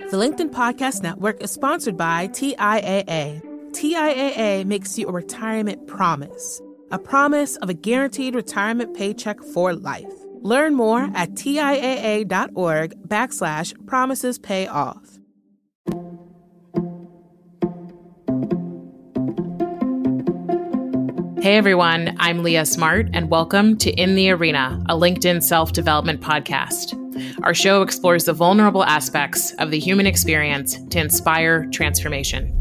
The LinkedIn Podcast Network is sponsored by TIAA. TIAA makes you a retirement promise, a promise of a guaranteed retirement paycheck for life. Learn more at TIAA.org backslash promises pay off. Hey everyone, I'm Leah Smart, and welcome to In the Arena, a LinkedIn self development podcast. Our show explores the vulnerable aspects of the human experience to inspire transformation.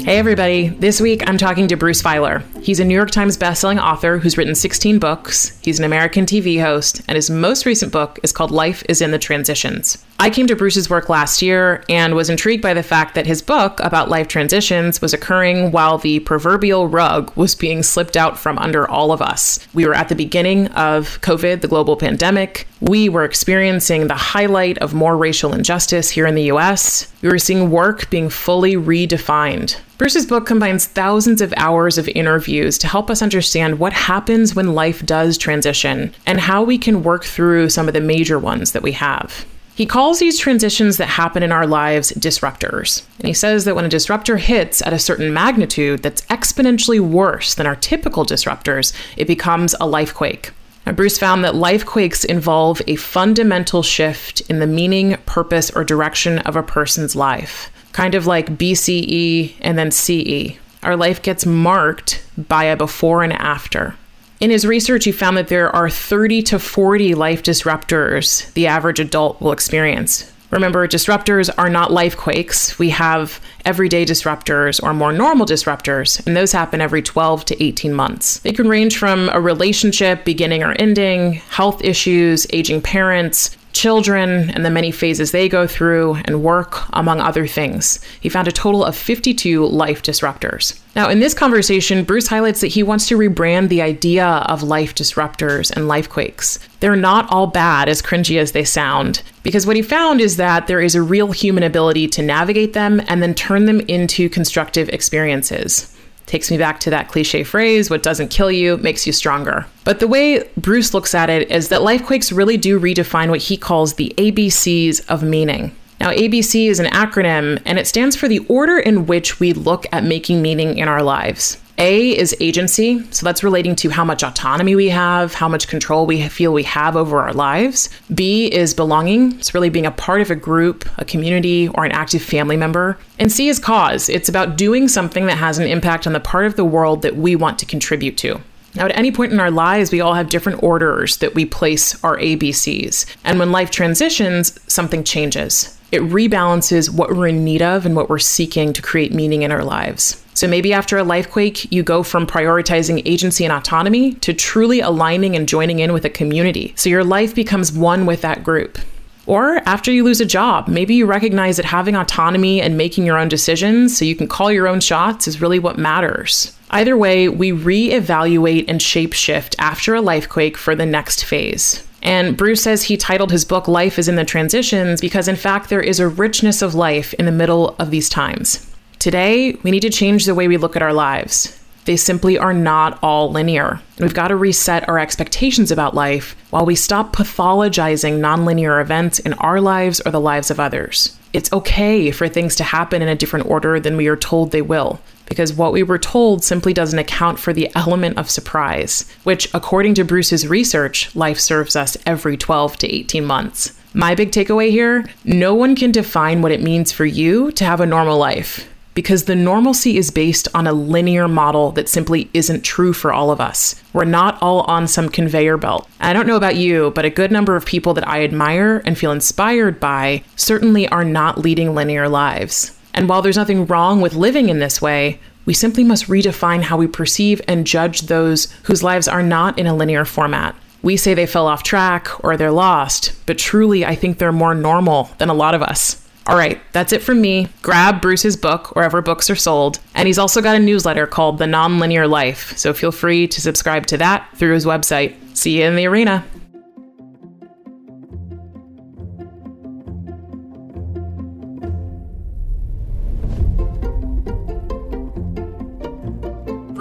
Hey, everybody. This week I'm talking to Bruce Feiler. He's a New York Times bestselling author who's written 16 books. He's an American TV host, and his most recent book is called Life is in the Transitions. I came to Bruce's work last year and was intrigued by the fact that his book about life transitions was occurring while the proverbial rug was being slipped out from under all of us. We were at the beginning of COVID, the global pandemic. We were experiencing the highlight of more racial injustice here in the US. We were seeing work being fully redefined. Bruce's book combines thousands of hours of interviews to help us understand what happens when life does transition and how we can work through some of the major ones that we have. He calls these transitions that happen in our lives disruptors. And he says that when a disruptor hits at a certain magnitude that's exponentially worse than our typical disruptors, it becomes a life quake. Now, Bruce found that life quakes involve a fundamental shift in the meaning, purpose, or direction of a person's life, kind of like BCE and then CE. Our life gets marked by a before and after. In his research, he found that there are 30 to 40 life disruptors the average adult will experience. Remember, disruptors are not life quakes. We have everyday disruptors or more normal disruptors, and those happen every 12 to 18 months. They can range from a relationship beginning or ending, health issues, aging parents, children and the many phases they go through, and work, among other things. He found a total of 52 life disruptors. Now, in this conversation, Bruce highlights that he wants to rebrand the idea of life disruptors and life quakes. They're not all bad, as cringy as they sound, because what he found is that there is a real human ability to navigate them and then turn them into constructive experiences. Takes me back to that cliche phrase what doesn't kill you makes you stronger. But the way Bruce looks at it is that lifequakes really do redefine what he calls the ABCs of meaning. Now, ABC is an acronym and it stands for the order in which we look at making meaning in our lives. A is agency. So that's relating to how much autonomy we have, how much control we feel we have over our lives. B is belonging. It's really being a part of a group, a community, or an active family member. And C is cause. It's about doing something that has an impact on the part of the world that we want to contribute to. Now, at any point in our lives, we all have different orders that we place our ABCs. And when life transitions, something changes. It rebalances what we're in need of and what we're seeking to create meaning in our lives. So maybe after a life quake, you go from prioritizing agency and autonomy to truly aligning and joining in with a community. So your life becomes one with that group. Or after you lose a job, maybe you recognize that having autonomy and making your own decisions so you can call your own shots is really what matters. Either way, we reevaluate and shapeshift after a life quake for the next phase. And Bruce says he titled his book Life is in the Transitions because, in fact, there is a richness of life in the middle of these times. Today, we need to change the way we look at our lives. They simply are not all linear. We've got to reset our expectations about life while we stop pathologizing nonlinear events in our lives or the lives of others. It's okay for things to happen in a different order than we are told they will, because what we were told simply doesn't account for the element of surprise, which, according to Bruce's research, life serves us every 12 to 18 months. My big takeaway here no one can define what it means for you to have a normal life because the normalcy is based on a linear model that simply isn't true for all of us. We're not all on some conveyor belt. I don't know about you, but a good number of people that I admire and feel inspired by certainly are not leading linear lives. And while there's nothing wrong with living in this way, we simply must redefine how we perceive and judge those whose lives are not in a linear format. We say they fell off track or they're lost, but truly, I think they're more normal than a lot of us. All right, that's it from me. Grab Bruce's book wherever books are sold. And he's also got a newsletter called The Nonlinear Life, so feel free to subscribe to that through his website. See you in the arena.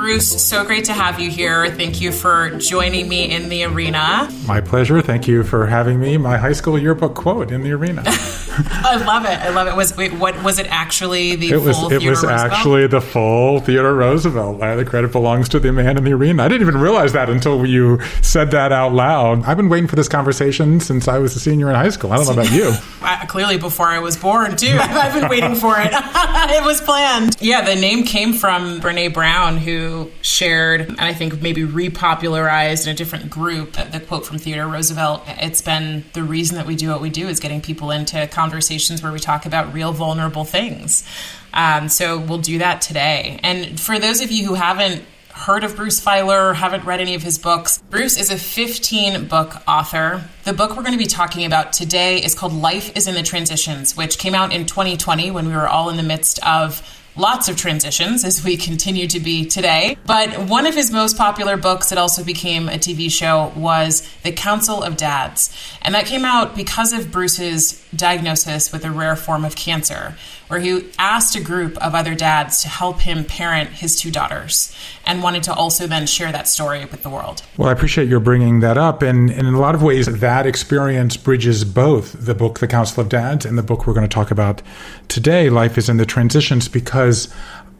Bruce, so great to have you here. Thank you for joining me in the arena. My pleasure. Thank you for having me. My high school yearbook quote in the arena. I love it. I love it. Was wait, what was it actually the it was, full It Theodore was Roosevelt? actually the full Theodore Roosevelt. Uh, the credit belongs to the man in the arena. I didn't even realize that until you said that out loud. I've been waiting for this conversation since I was a senior in high school. I don't know about you. I, clearly before I was born too. I've been waiting for it. it was planned. Yeah, the name came from Brene Brown, who shared and I think maybe repopularized in a different group the quote from Theodore Roosevelt. It's been the reason that we do what we do is getting people into conversations where we talk about real vulnerable things. Um, so we'll do that today. And for those of you who haven't heard of Bruce Feiler, haven't read any of his books, Bruce is a 15 book author. The book we're going to be talking about today is called Life is in the Transitions, which came out in 2020 when we were all in the midst of lots of transitions as we continue to be today. But one of his most popular books that also became a TV show was The Council of Dads. And that came out because of Bruce's diagnosis with a rare form of cancer, where he asked a group of other dads to help him parent his two daughters and wanted to also then share that story with the world. Well, I appreciate your bringing that up. And, and in a lot of ways, that experience bridges both the book, The Council of Dads, and the book we're going to talk about today, Life is in the Transitions, because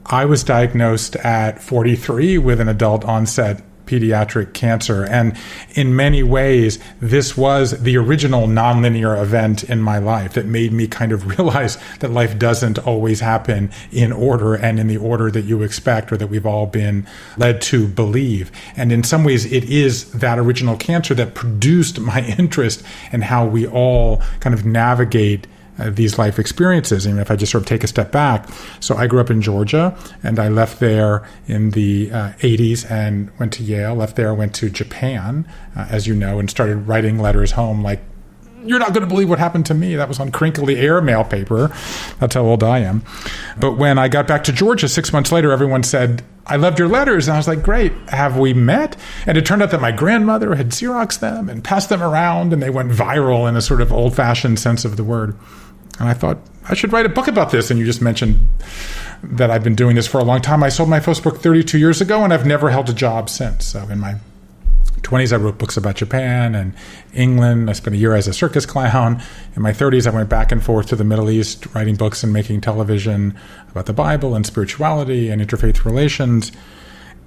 I was diagnosed at 43 with an adult onset pediatric cancer. And in many ways, this was the original nonlinear event in my life that made me kind of realize that life doesn't always happen in order and in the order that you expect or that we've all been led to believe. And in some ways, it is that original cancer that produced my interest in how we all kind of navigate uh, these life experiences. And if I just sort of take a step back, so I grew up in Georgia and I left there in the uh, 80s and went to Yale, left there, went to Japan, uh, as you know, and started writing letters home like, you're not going to believe what happened to me. That was on crinkly airmail paper. That's how old I am. But when I got back to Georgia six months later, everyone said, I loved your letters. And I was like, great. Have we met? And it turned out that my grandmother had Xeroxed them and passed them around, and they went viral in a sort of old fashioned sense of the word. And I thought, I should write a book about this. And you just mentioned that I've been doing this for a long time. I sold my first book 32 years ago, and I've never held a job since. So in my 20s, I wrote books about Japan and England. I spent a year as a circus clown. In my 30s, I went back and forth to the Middle East, writing books and making television about the Bible and spirituality and interfaith relations.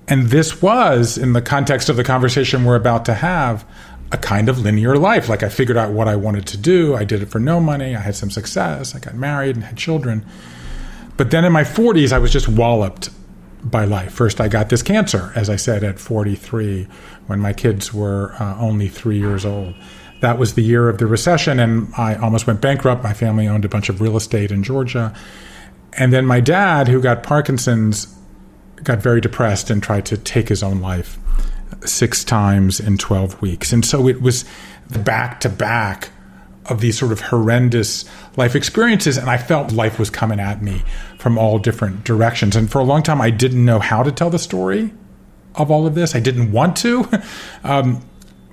And this was, in the context of the conversation we're about to have, a kind of linear life. Like I figured out what I wanted to do. I did it for no money. I had some success. I got married and had children. But then in my 40s, I was just walloped by life. First, I got this cancer, as I said, at 43, when my kids were uh, only three years old. That was the year of the recession, and I almost went bankrupt. My family owned a bunch of real estate in Georgia. And then my dad, who got Parkinson's, got very depressed and tried to take his own life six times in 12 weeks. And so it was the back to back of these sort of horrendous life experiences. And I felt life was coming at me from all different directions. And for a long time, I didn't know how to tell the story of all of this. I didn't want to. Um,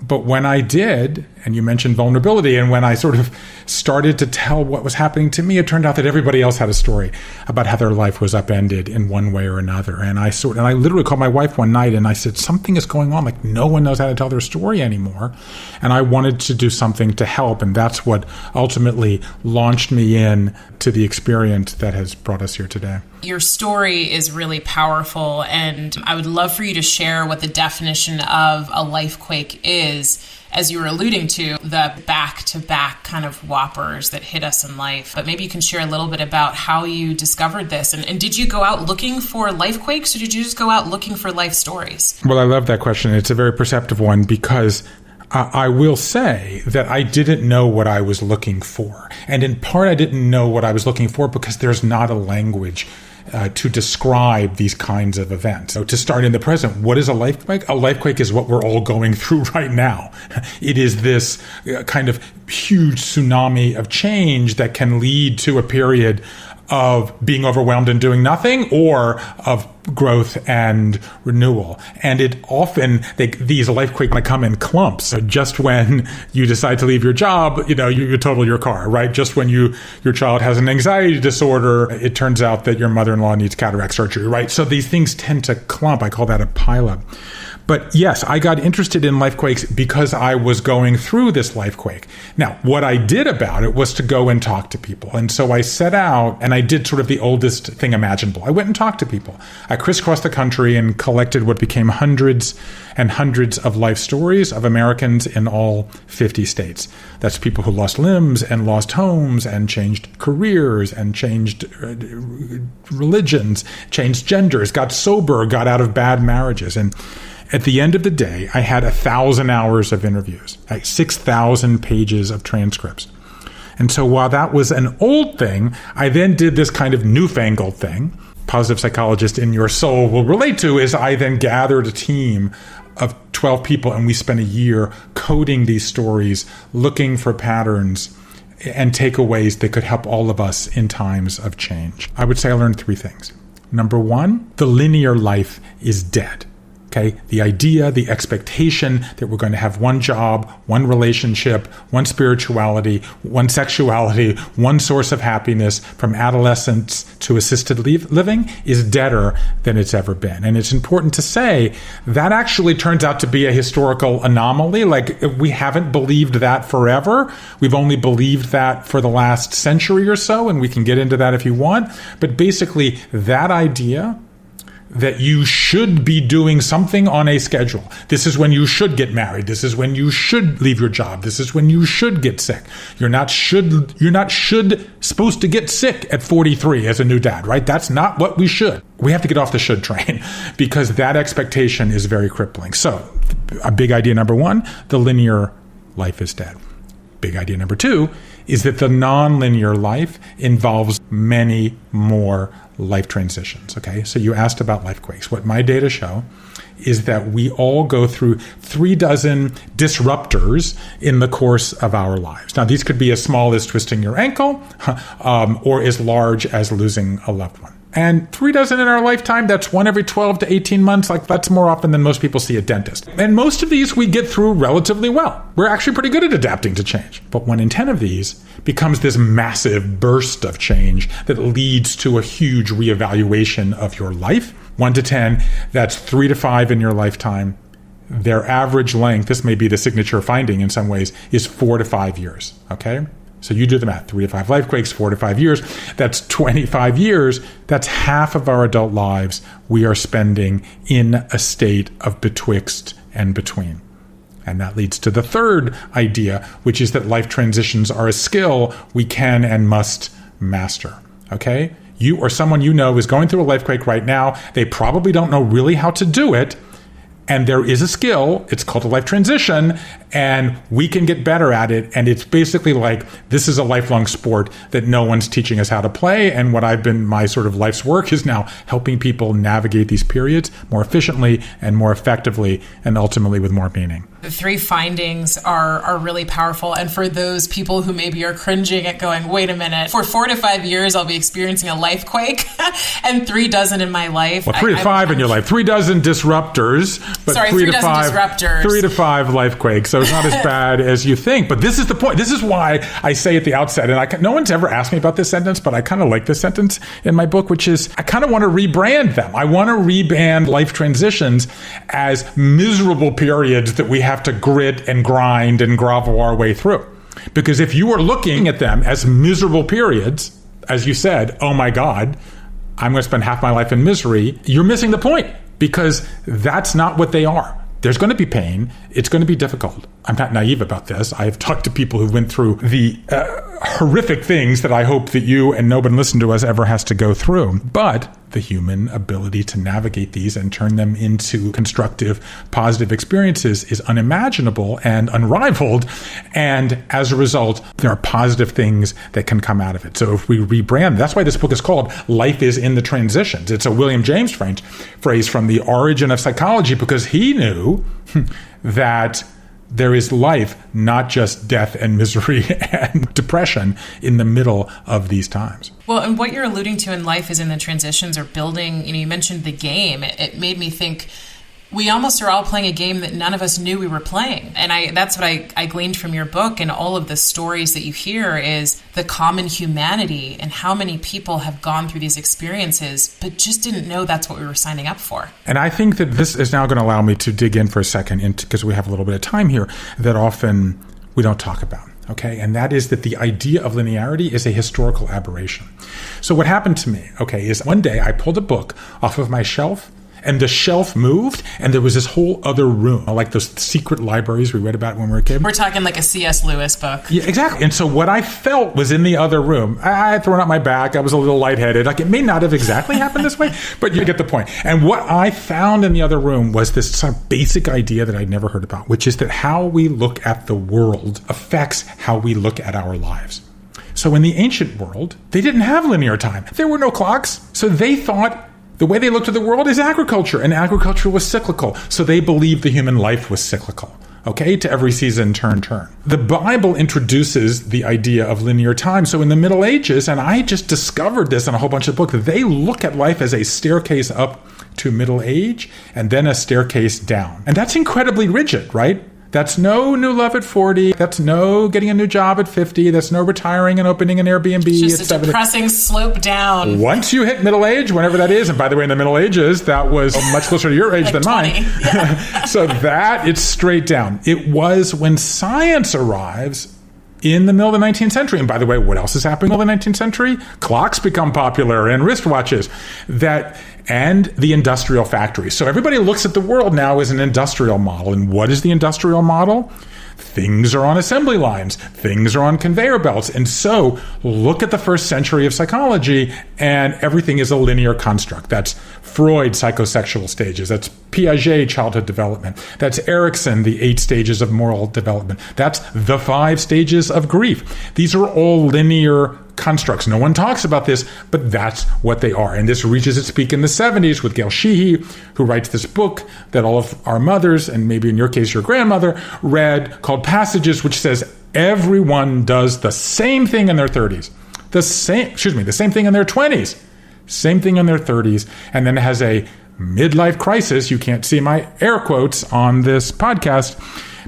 but when I did, and you mentioned vulnerability, and when I sort of started to tell what was happening to me, it turned out that everybody else had a story about how their life was upended in one way or another. And I sort and I literally called my wife one night and I said, Something is going on. Like no one knows how to tell their story anymore. And I wanted to do something to help. And that's what ultimately launched me in to the experience that has brought us here today. Your story is really powerful, and I would love for you to share what the definition of a life quake is as you were alluding to, the back to back kind of whoppers that hit us in life. But maybe you can share a little bit about how you discovered this. And, and, did you go out looking for life quakes or did you just go out looking for life stories? Well, I love that question. It's a very perceptive one because. I will say that I didn't know what I was looking for. And in part, I didn't know what I was looking for because there's not a language uh, to describe these kinds of events. So to start in the present, what is a lifequake? A lifequake is what we're all going through right now. It is this uh, kind of huge tsunami of change that can lead to a period of being overwhelmed and doing nothing or of growth and renewal. And it often, they, these life quakes come in clumps. So Just when you decide to leave your job, you know, you, you total your car, right? Just when you, your child has an anxiety disorder, it turns out that your mother-in-law needs cataract surgery, right? So these things tend to clump. I call that a pileup. But yes, I got interested in lifequakes because I was going through this lifequake. Now, what I did about it was to go and talk to people. And so I set out and I did sort of the oldest thing imaginable. I went and talked to people. I crisscrossed the country and collected what became hundreds and hundreds of life stories of Americans in all 50 states. That's people who lost limbs and lost homes and changed careers and changed uh, religions, changed genders, got sober, got out of bad marriages. And at the end of the day, I had a thousand hours of interviews, like 6,000 pages of transcripts. And so while that was an old thing, I then did this kind of newfangled thing. Positive psychologist in your soul will relate to is I then gathered a team of 12 people and we spent a year coding these stories, looking for patterns and takeaways that could help all of us in times of change. I would say I learned three things. Number one, the linear life is dead. Okay. The idea, the expectation that we're going to have one job, one relationship, one spirituality, one sexuality, one source of happiness from adolescence to assisted living is deader than it's ever been. And it's important to say that actually turns out to be a historical anomaly. Like we haven't believed that forever. We've only believed that for the last century or so. And we can get into that if you want. But basically that idea that you should be doing something on a schedule. This is when you should get married. This is when you should leave your job. This is when you should get sick. You're not should you're not should supposed to get sick at 43 as a new dad, right? That's not what we should. We have to get off the should train because that expectation is very crippling. So, a big idea number 1, the linear life is dead. Big idea number 2 is that the nonlinear life involves many more life transitions. Okay, so you asked about life quakes. What my data show is that we all go through three dozen disruptors in the course of our lives. Now, these could be as small as twisting your ankle um, or as large as losing a loved one. And three dozen in our lifetime, that's one every 12 to 18 months. Like that's more often than most people see a dentist. And most of these we get through relatively well. We're actually pretty good at adapting to change. But one in 10 of these becomes this massive burst of change that leads to a huge reevaluation of your life. One to 10, that's three to five in your lifetime. Their average length, this may be the signature finding in some ways, is four to five years. Okay? So you do the math three to five life quakes, four to five years. That's 25 years. That's half of our adult lives we are spending in a state of betwixt and between. And that leads to the third idea, which is that life transitions are a skill we can and must master. Okay? You or someone you know is going through a life quake right now. They probably don't know really how to do it and there is a skill it's called a life transition and we can get better at it. And it's basically like this is a lifelong sport that no one's teaching us how to play. And what i've been my sort of life's work is now helping people navigate these periods more efficiently and more effectively and ultimately with more meaning. The three findings are are really powerful. And for those people who maybe are cringing at going wait a minute for four to five years i'll be experiencing a life quake and three dozen in my life. Well three I, to 5 I'm, in your life. Three dozen disruptors but sorry, three, three to five disruptors. three to five life quakes so it's not as bad as you think but this is the point this is why i say at the outset and I, no one's ever asked me about this sentence but i kind of like this sentence in my book which is i kind of want to rebrand them i want to rebrand life transitions as miserable periods that we have to grit and grind and grovel our way through. Because if you are looking at them as miserable periods, as you said, oh my God, I'm going to spend half my life in misery, you're missing the point because that's not what they are. There's going to be pain. It's going to be difficult. I'm not naive about this. I have talked to people who went through the uh, horrific things that I hope that you and nobody listening to us ever has to go through. But the human ability to navigate these and turn them into constructive, positive experiences is unimaginable and unrivaled. And as a result, there are positive things that can come out of it. So if we rebrand, that's why this book is called Life is in the Transitions. It's a William James phrase from the origin of psychology because he knew that there is life, not just death and misery and depression in the middle of these times. Well, and what you're alluding to in life is in the transitions or building, you know, you mentioned the game. It, it made me think we almost are all playing a game that none of us knew we were playing. And I that's what I, I gleaned from your book and all of the stories that you hear is the common humanity and how many people have gone through these experiences but just didn't know that's what we were signing up for. And I think that this is now going to allow me to dig in for a second because we have a little bit of time here that often we don't talk about okay and that is that the idea of linearity is a historical aberration so what happened to me okay is one day i pulled a book off of my shelf and the shelf moved and there was this whole other room uh, like those secret libraries we read about when we were a kid. We're talking like a cs lewis book. Yeah exactly. And so what i felt was in the other room i had thrown out my back i was a little lightheaded like it may not have exactly happened this way but you get the point. And what i found in the other room was this sort of basic idea that i'd never heard about which is that how we look at the world affects how we look at our lives. So in the ancient world, they didn't have linear time. There were no clocks. So they thought the way they looked at the world is agriculture, and agriculture was cyclical. So they believed the human life was cyclical. Okay, to every season, turn, turn. The Bible introduces the idea of linear time. So in the Middle Ages, and I just discovered this in a whole bunch of books, they look at life as a staircase up to middle age and then a staircase down. And that's incredibly rigid, right? That's no new love at 40. That's no getting a new job at 50. That's no retiring and opening an Airbnb it's just at a 70. depressing slope down. Once you hit middle age, whenever that is, and by the way, in the Middle Ages, that was much closer to your age like than 20. mine. Yeah. so that, it's straight down. It was when science arrives in the middle of the 19th century. And by the way, what else is happening in the 19th century? Clocks become popular and wristwatches. That and the industrial factory. So everybody looks at the world now as an industrial model. And what is the industrial model? Things are on assembly lines, things are on conveyor belts. And so look at the first century of psychology, and everything is a linear construct. That's Freud, psychosexual stages. That's Piaget, childhood development. That's Erikson, the eight stages of moral development. That's the five stages of grief. These are all linear constructs. No one talks about this, but that's what they are. And this reaches its peak in the 70s with Gail Sheehy, who writes this book that all of our mothers, and maybe in your case, your grandmother, read called Passages, which says everyone does the same thing in their 30s. The same, excuse me, the same thing in their 20s, same thing in their 30s, and then has a midlife crisis. You can't see my air quotes on this podcast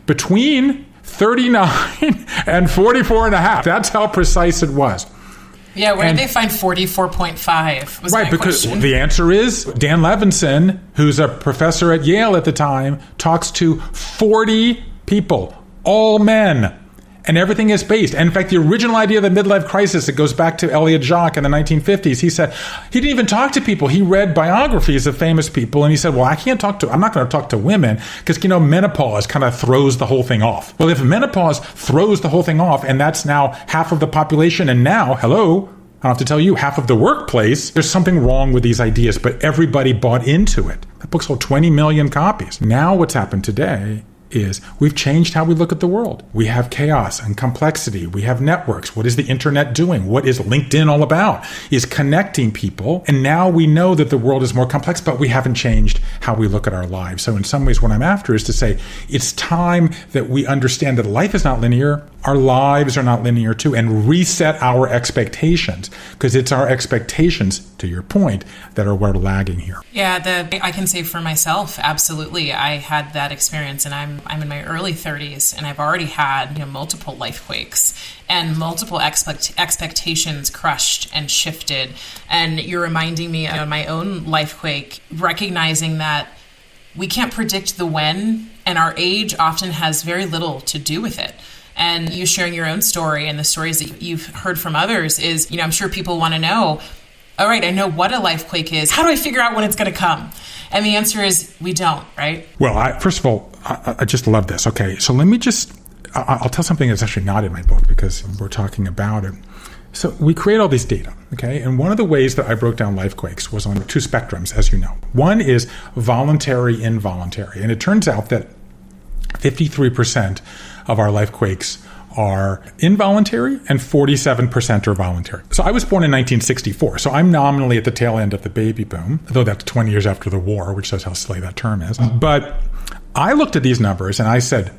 between 39 and 44 and a half. That's how precise it was. Yeah, where and, did they find 44.5? right, because question. the answer is Dan Levinson, who's a professor at Yale at the time, talks to 40 people, all men. And everything is based. And in fact, the original idea of the midlife crisis, it goes back to Elliott Jaques in the 1950s. He said he didn't even talk to people. He read biographies of famous people, and he said, "Well, I can't talk to. I'm not going to talk to women because you know menopause kind of throws the whole thing off. Well, if menopause throws the whole thing off, and that's now half of the population, and now, hello, I don't have to tell you, half of the workplace, there's something wrong with these ideas, but everybody bought into it. That book sold 20 million copies. Now, what's happened today is we've changed how we look at the world. We have chaos and complexity. We have networks. What is the internet doing? What is LinkedIn all about? Is connecting people. And now we know that the world is more complex, but we haven't changed how we look at our lives. So in some ways, what I'm after is to say it's time that we understand that life is not linear. Our lives are not linear too, and reset our expectations because it's our expectations, to your point, that are what are lagging here. Yeah, the I can say for myself, absolutely. I had that experience, and I'm I'm in my early 30s and I've already had you know multiple life quakes and multiple expect- expectations crushed and shifted. And you're reminding me of my own life quake, recognizing that we can't predict the when, and our age often has very little to do with it and you sharing your own story and the stories that you've heard from others is, you know, I'm sure people want to know, all right, I know what a life quake is. How do I figure out when it's going to come? And the answer is we don't, right? Well, I, first of all, I, I just love this. Okay, so let me just, I, I'll tell something that's actually not in my book because we're talking about it. So we create all these data, okay? And one of the ways that I broke down life quakes was on two spectrums, as you know. One is voluntary, involuntary. And it turns out that 53% of our lifequakes are involuntary and 47% are voluntary. So I was born in 1964. So I'm nominally at the tail end of the baby boom, though that's 20 years after the war, which shows how silly that term is. But I looked at these numbers and I said,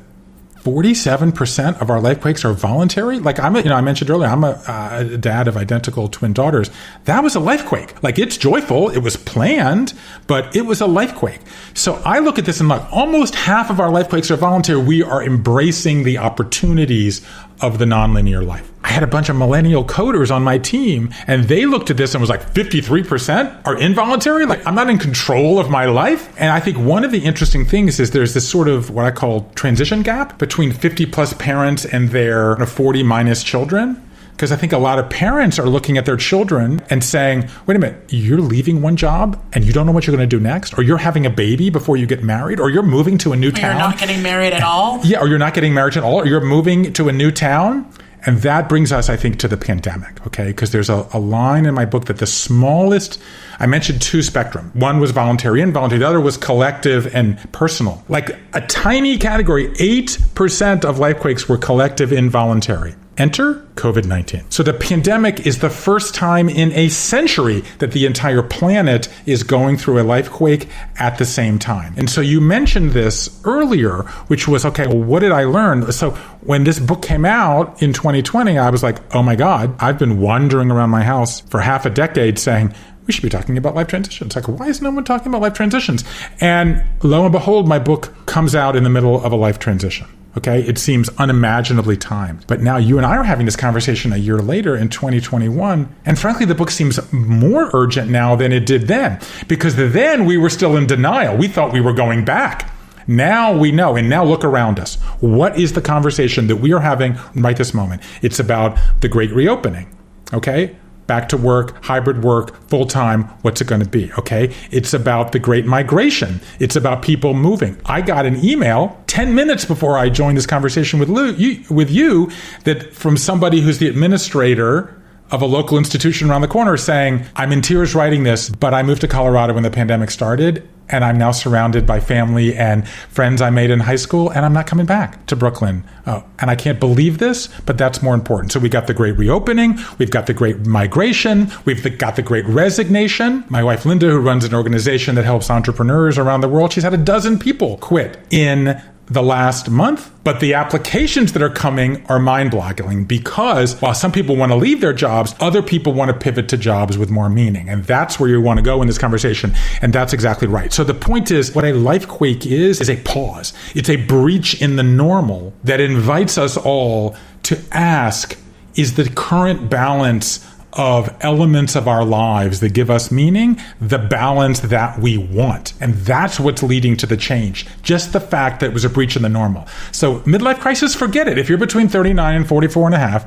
47% of our life quakes are voluntary. Like I'm, a, you know, I mentioned earlier, I'm a, uh, a, dad of identical twin daughters. That was a life quake. Like it's joyful. It was planned, but it was a life quake. So I look at this and like almost half of our life quakes are voluntary. We are embracing the opportunities of the nonlinear life. I had a bunch of millennial coders on my team and they looked at this and was like 53% are involuntary. Like I'm not in control of my life. And I think one of the interesting things is there's this sort of what I call transition gap between 50 plus parents and their 40 minus children. Because I think a lot of parents are looking at their children and saying, wait a minute, you're leaving one job and you don't know what you're going to do next, or you're having a baby before you get married, or you're moving to a new town. You're not getting married at all? Yeah, or you're not getting married at all, or you're moving to a new town and that brings us, I think, to the pandemic, okay? Because there's a, a, line in my book that the smallest, I mentioned two spectrum. One was voluntary, and involuntary. The other was collective and personal. Like a tiny category, 8% of life quakes were collective involuntary. Enter COVID 19. So the pandemic is the first time in a century that the entire planet is going through a life quake at the same time. And so you mentioned this earlier, which was okay, well, what did I learn? So when this book came out in 2020, I was like, oh my God, I've been wandering around my house for half a decade saying, we should be talking about life transitions. Like, why is no one talking about life transitions? And lo and behold, my book comes out in the middle of a life transition. Okay. It seems unimaginably timed. But now you and I are having this conversation a year later in 2021. And frankly, the book seems more urgent now than it did then because then we were still in denial. We thought we were going back. Now we know, and now look around us. What is the conversation that we are having right this moment? It's about the great reopening. Okay back to work, hybrid work, full time, what's it going to be? Okay. It's about the great migration. It's about people moving. I got an email 10 minutes before I joined this conversation with, Lou, you, with you that from somebody who's the administrator of a local institution around the corner saying, I'm in tears writing this, but I moved to Colorado when the pandemic started and I'm now surrounded by family and friends I made in high school, and I'm not coming back to Brooklyn. Oh, and I can't believe this, but that's more important. So we got the great reopening, we've got the great migration, we've got the great resignation. My wife Linda, who runs an organization that helps entrepreneurs around the world, she's had a dozen people quit in the last month, but the applications that are coming are mind boggling because while some people want to leave their jobs, other people want to pivot to jobs with more meaning. And that's where you want to go in this conversation. And that's exactly right. So the point is what a life quake is, is a pause. It's a breach in the normal that invites us all to ask, is the current balance of elements of our lives that give us meaning, the balance that we want. And that's what's leading to the change. Just the fact that it was a breach in the normal. So, midlife crisis, forget it. If you're between 39 and 44 and a half,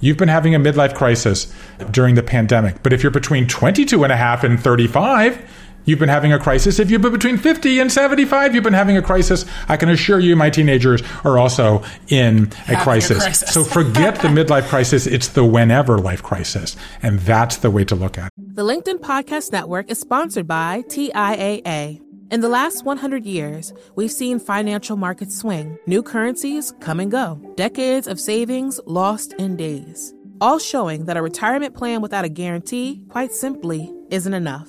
you've been having a midlife crisis during the pandemic. But if you're between 22 and a half and 35, you've been having a crisis. If you've been between 50 and 75, you've been having a crisis. I can assure you, my teenagers are also in a crisis. a crisis. so forget the midlife crisis. It's the whenever life crisis. And that's the way to look at it. The LinkedIn Podcast Network is sponsored by TIAA. In the last 100 years, we've seen financial markets swing, new currencies come and go, decades of savings lost in days, all showing that a retirement plan without a guarantee, quite simply, isn't enough.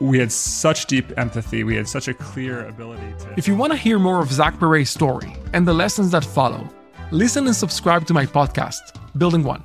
we had such deep empathy. We had such a clear ability to. If you want to hear more of Zach Perret's story and the lessons that follow, listen and subscribe to my podcast, Building One.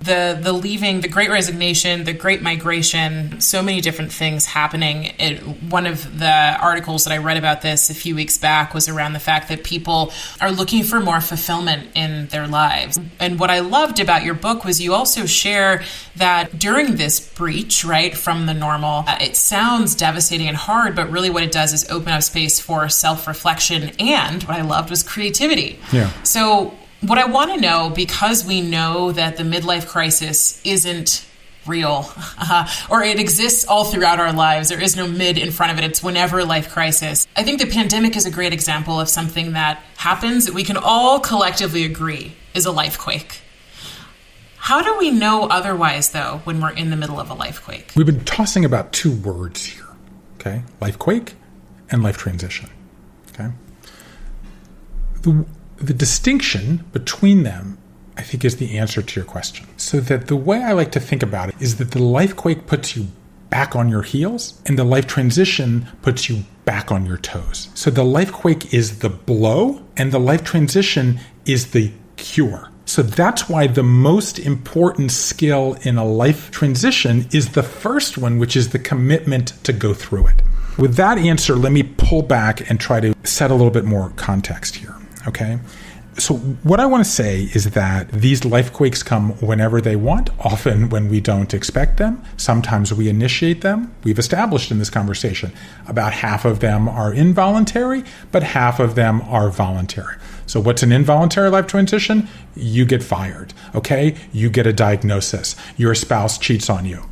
The the leaving, the great resignation, the great migration, so many different things happening. It, one of the articles that I read about this a few weeks back was around the fact that people are looking for more fulfillment in their lives. And what I loved about your book was you also share that during this breach, right, from the normal, uh, it sounds devastating and hard, but really what it does is open up space for self-reflection and what I loved was creativity. Yeah. So what I want to know, because we know that the midlife crisis isn't real uh, or it exists all throughout our lives, there is no mid in front of it, it's whenever life crisis. I think the pandemic is a great example of something that happens that we can all collectively agree is a life quake. How do we know otherwise, though, when we're in the middle of a life quake? We've been tossing about two words here, okay? Life quake and life transition, okay? The distinction between them, I think, is the answer to your question. So that the way I like to think about it is that the life quake puts you back on your heels and the life transition puts you back on your toes. So the life quake is the blow and the life transition is the cure. So that's why the most important skill in a life transition is the first one, which is the commitment to go through it. With that answer, let me pull back and try to set a little bit more context here. Okay. So, what I want to say is that these life quakes come whenever they want, often when we don't expect them. Sometimes we initiate them. We've established in this conversation about half of them are involuntary, but half of them are voluntary. So, what's an involuntary life transition? You get fired, okay? You get a diagnosis. Your spouse cheats on you.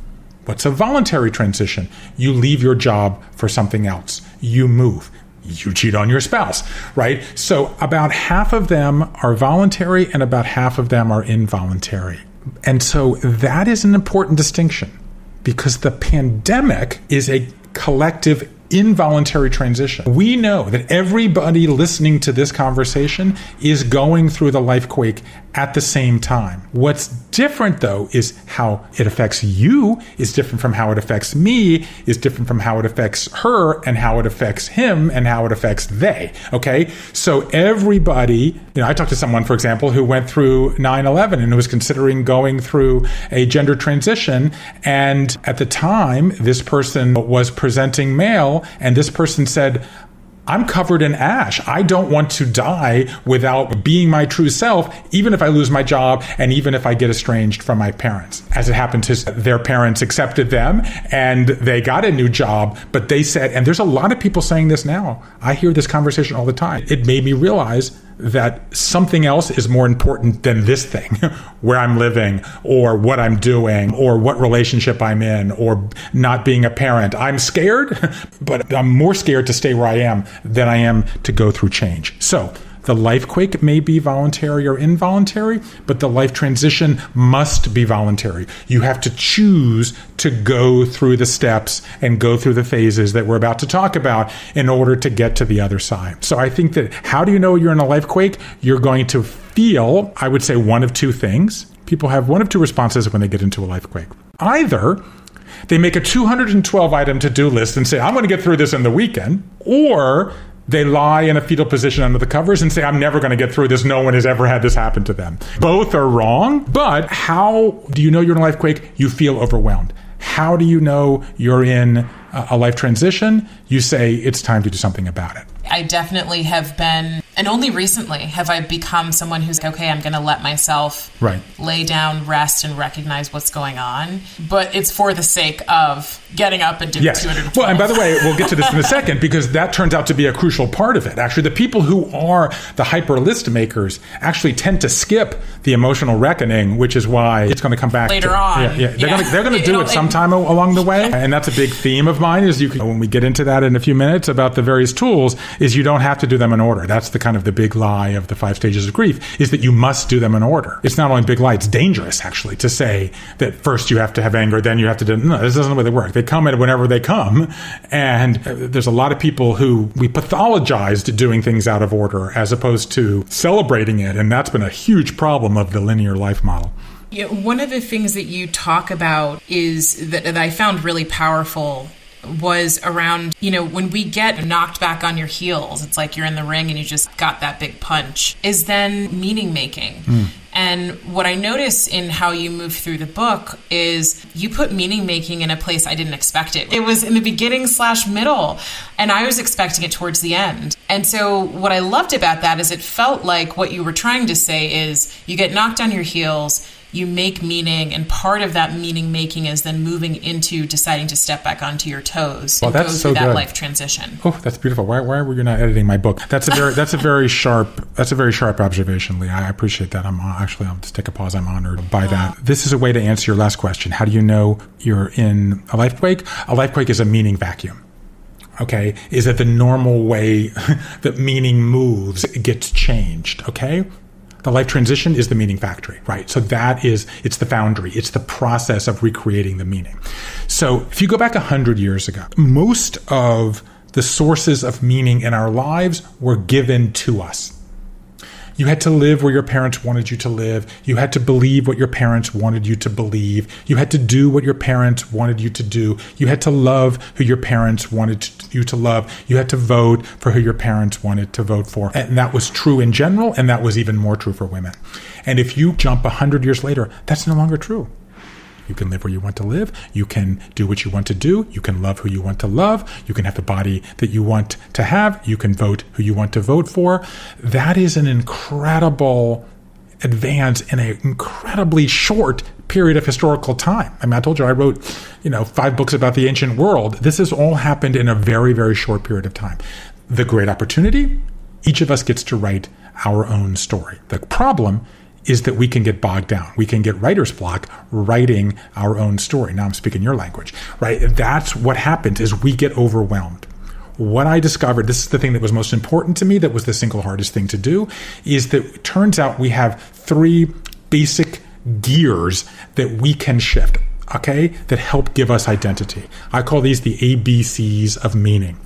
What's a voluntary transition? You leave your job for something else. You move you cheat on your spouse, right? So about half of them are voluntary and about half of them are involuntary. And so that is an important distinction because the pandemic is a collective involuntary transition. We know that everybody listening to this conversation is going through the life quake at the same time. What's different though is how it affects you is different from how it affects me, is different from how it affects her and how it affects him and how it affects they. Okay. So everybody, you know, I talked to someone, for example, who went through 9 11 and was considering going through a gender transition. And at the time, this person was presenting male and this person said, I'm covered in ash. I don't want to die without being my true self, even if I lose my job and even if I get estranged from my parents. As it happened to their parents accepted them and they got a new job, but they said, and there's a lot of people saying this now. I hear this conversation all the time. It made me realize that something else is more important than this thing, where I'm living or what I'm doing or what relationship I'm in or not being a parent. I'm scared, but I'm more scared to stay where I am than I am to go through change. So, the life quake may be voluntary or involuntary, but the life transition must be voluntary. You have to choose to go through the steps and go through the phases that we're about to talk about in order to get to the other side. So I think that how do you know you're in a life quake? You're going to feel, I would say, one of two things. People have one of two responses when they get into a life quake. Either they make a 212 item to do list and say, I'm going to get through this in the weekend, or they lie in a fetal position under the covers and say, I'm never going to get through this. No one has ever had this happen to them. Both are wrong, but how do you know you're in a life quake? You feel overwhelmed. How do you know you're in a life transition? You say, it's time to do something about it. I definitely have been, and only recently have I become someone who's like, okay. I'm going to let myself right. lay down, rest, and recognize what's going on. But it's for the sake of getting up and doing yes. 212. Well, and by the way, we'll get to this in a second because that turns out to be a crucial part of it. Actually, the people who are the hyper list makers actually tend to skip the emotional reckoning, which is why it's going to come back later to, on. Yeah, yeah. they're yeah. going to do it sometime along the way, and that's a big theme of mine. Is you can, when we get into that in a few minutes about the various tools, is you don't have to do them in order. That's the kind of the big lie of the five stages of grief is that you must do them in order. It's not only big lie; it's dangerous actually to say that first you have to have anger, then you have to do. No, this isn't the way they work. They come in whenever they come. And there's a lot of people who we pathologized doing things out of order as opposed to celebrating it. And that's been a huge problem of the linear life model. Yeah, one of the things that you talk about is that, that I found really powerful was around, you know, when we get knocked back on your heels, it's like you're in the ring and you just got that big punch, is then meaning making. Mm And what I notice in how you move through the book is you put meaning making in a place I didn't expect it. It was in the beginning slash middle, and I was expecting it towards the end. And so what I loved about that is it felt like what you were trying to say is you get knocked on your heels you make meaning, and part of that meaning making is then moving into deciding to step back onto your toes well, and that's go so through that good. life transition. Oh, that's beautiful. Why, why were you not editing my book? That's a very that's a very sharp that's a very sharp observation, Lee. I appreciate that. I'm uh, actually I'll just take a pause. I'm honored by that. This is a way to answer your last question. How do you know you're in a life quake? A life quake is a meaning vacuum okay, is that the normal way that meaning moves gets changed, okay? The life transition is the meaning factory, right? So that is, it's the foundry. It's the process of recreating the meaning. So if you go back a hundred years ago, most of the sources of meaning in our lives were given to us. You had to live where your parents wanted you to live. You had to believe what your parents wanted you to believe. You had to do what your parents wanted you to do. You had to love who your parents wanted you to love. You had to vote for who your parents wanted to vote for. And that was true in general, and that was even more true for women. And if you jump 100 years later, that's no longer true. You can live where you want to live. You can do what you want to do. You can love who you want to love. You can have the body that you want to have. You can vote who you want to vote for. That is an incredible advance in an incredibly short period of historical time. I mean, I told you I wrote, you know, five books about the ancient world. This has all happened in a very, very short period of time. The great opportunity, each of us gets to write our own story. The problem is that we can get bogged down. We can get writer's block writing our own story. Now I'm speaking your language, right? That's what happens is we get overwhelmed. What I discovered, this is the thing that was most important to me, that was the single hardest thing to do, is that it turns out we have three basic gears that we can shift, okay, that help give us identity. I call these the ABCs of meaning.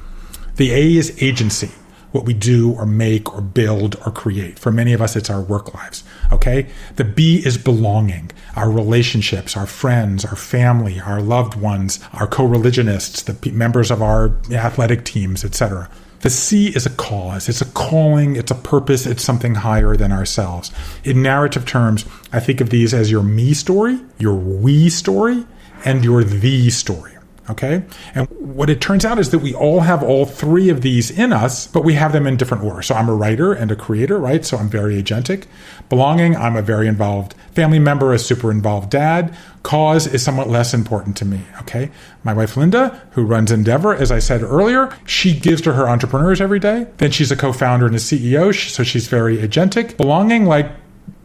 The A is agency what we do or make or build or create. For many of us, it's our work lives. Okay. The B is belonging, our relationships, our friends, our family, our loved ones, our co-religionists, the members of our athletic teams, etc. The C is a cause. It's a calling. It's a purpose. It's something higher than ourselves. In narrative terms, I think of these as your me story, your we story, and your the story. Okay. And what it turns out is that we all have all three of these in us, but we have them in different order. So I'm a writer and a creator, right? So I'm very agentic. Belonging, I'm a very involved family member, a super involved dad. Cause is somewhat less important to me. Okay. My wife, Linda, who runs Endeavor, as I said earlier, she gives to her entrepreneurs every day. Then she's a co founder and a CEO. So she's very agentic. Belonging, like,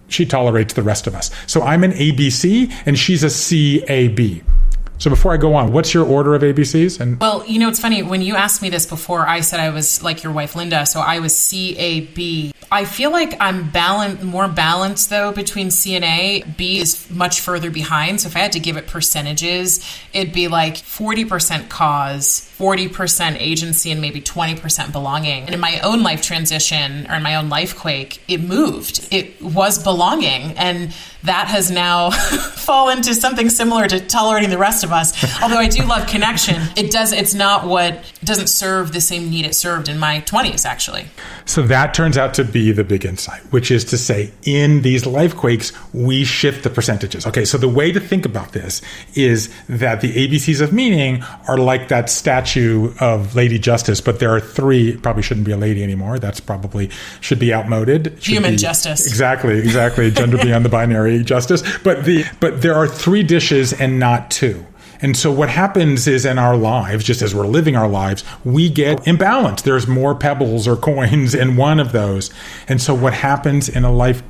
she tolerates the rest of us. So I'm an ABC and she's a CAB. So before I go on, what's your order of ABCs? And well, you know, it's funny when you asked me this before. I said I was like your wife Linda, so I was C A B. I feel like I'm balanced, more balanced though between C and A. B is much further behind. So if I had to give it percentages, it'd be like 40% cause, 40% agency, and maybe 20% belonging. And in my own life transition or in my own life quake, it moved. It was belonging. And that has now fallen to something similar to tolerating the rest of us. Although I do love connection, it does. It's not what doesn't serve the same need it served in my twenties, actually. So that turns out to be the big insight, which is to say, in these life quakes, we shift the percentages. Okay, so the way to think about this is that the ABCs of meaning are like that statue of Lady Justice, but there are three. Probably shouldn't be a lady anymore. That's probably should be outmoded. Should Human be, justice. Exactly, exactly. Gender beyond the binary justice. But the but there are three dishes and not two. And so what happens is in our lives, just as we're living our lives, we get imbalanced. There's more pebbles or coins in one of those. And so what happens in a life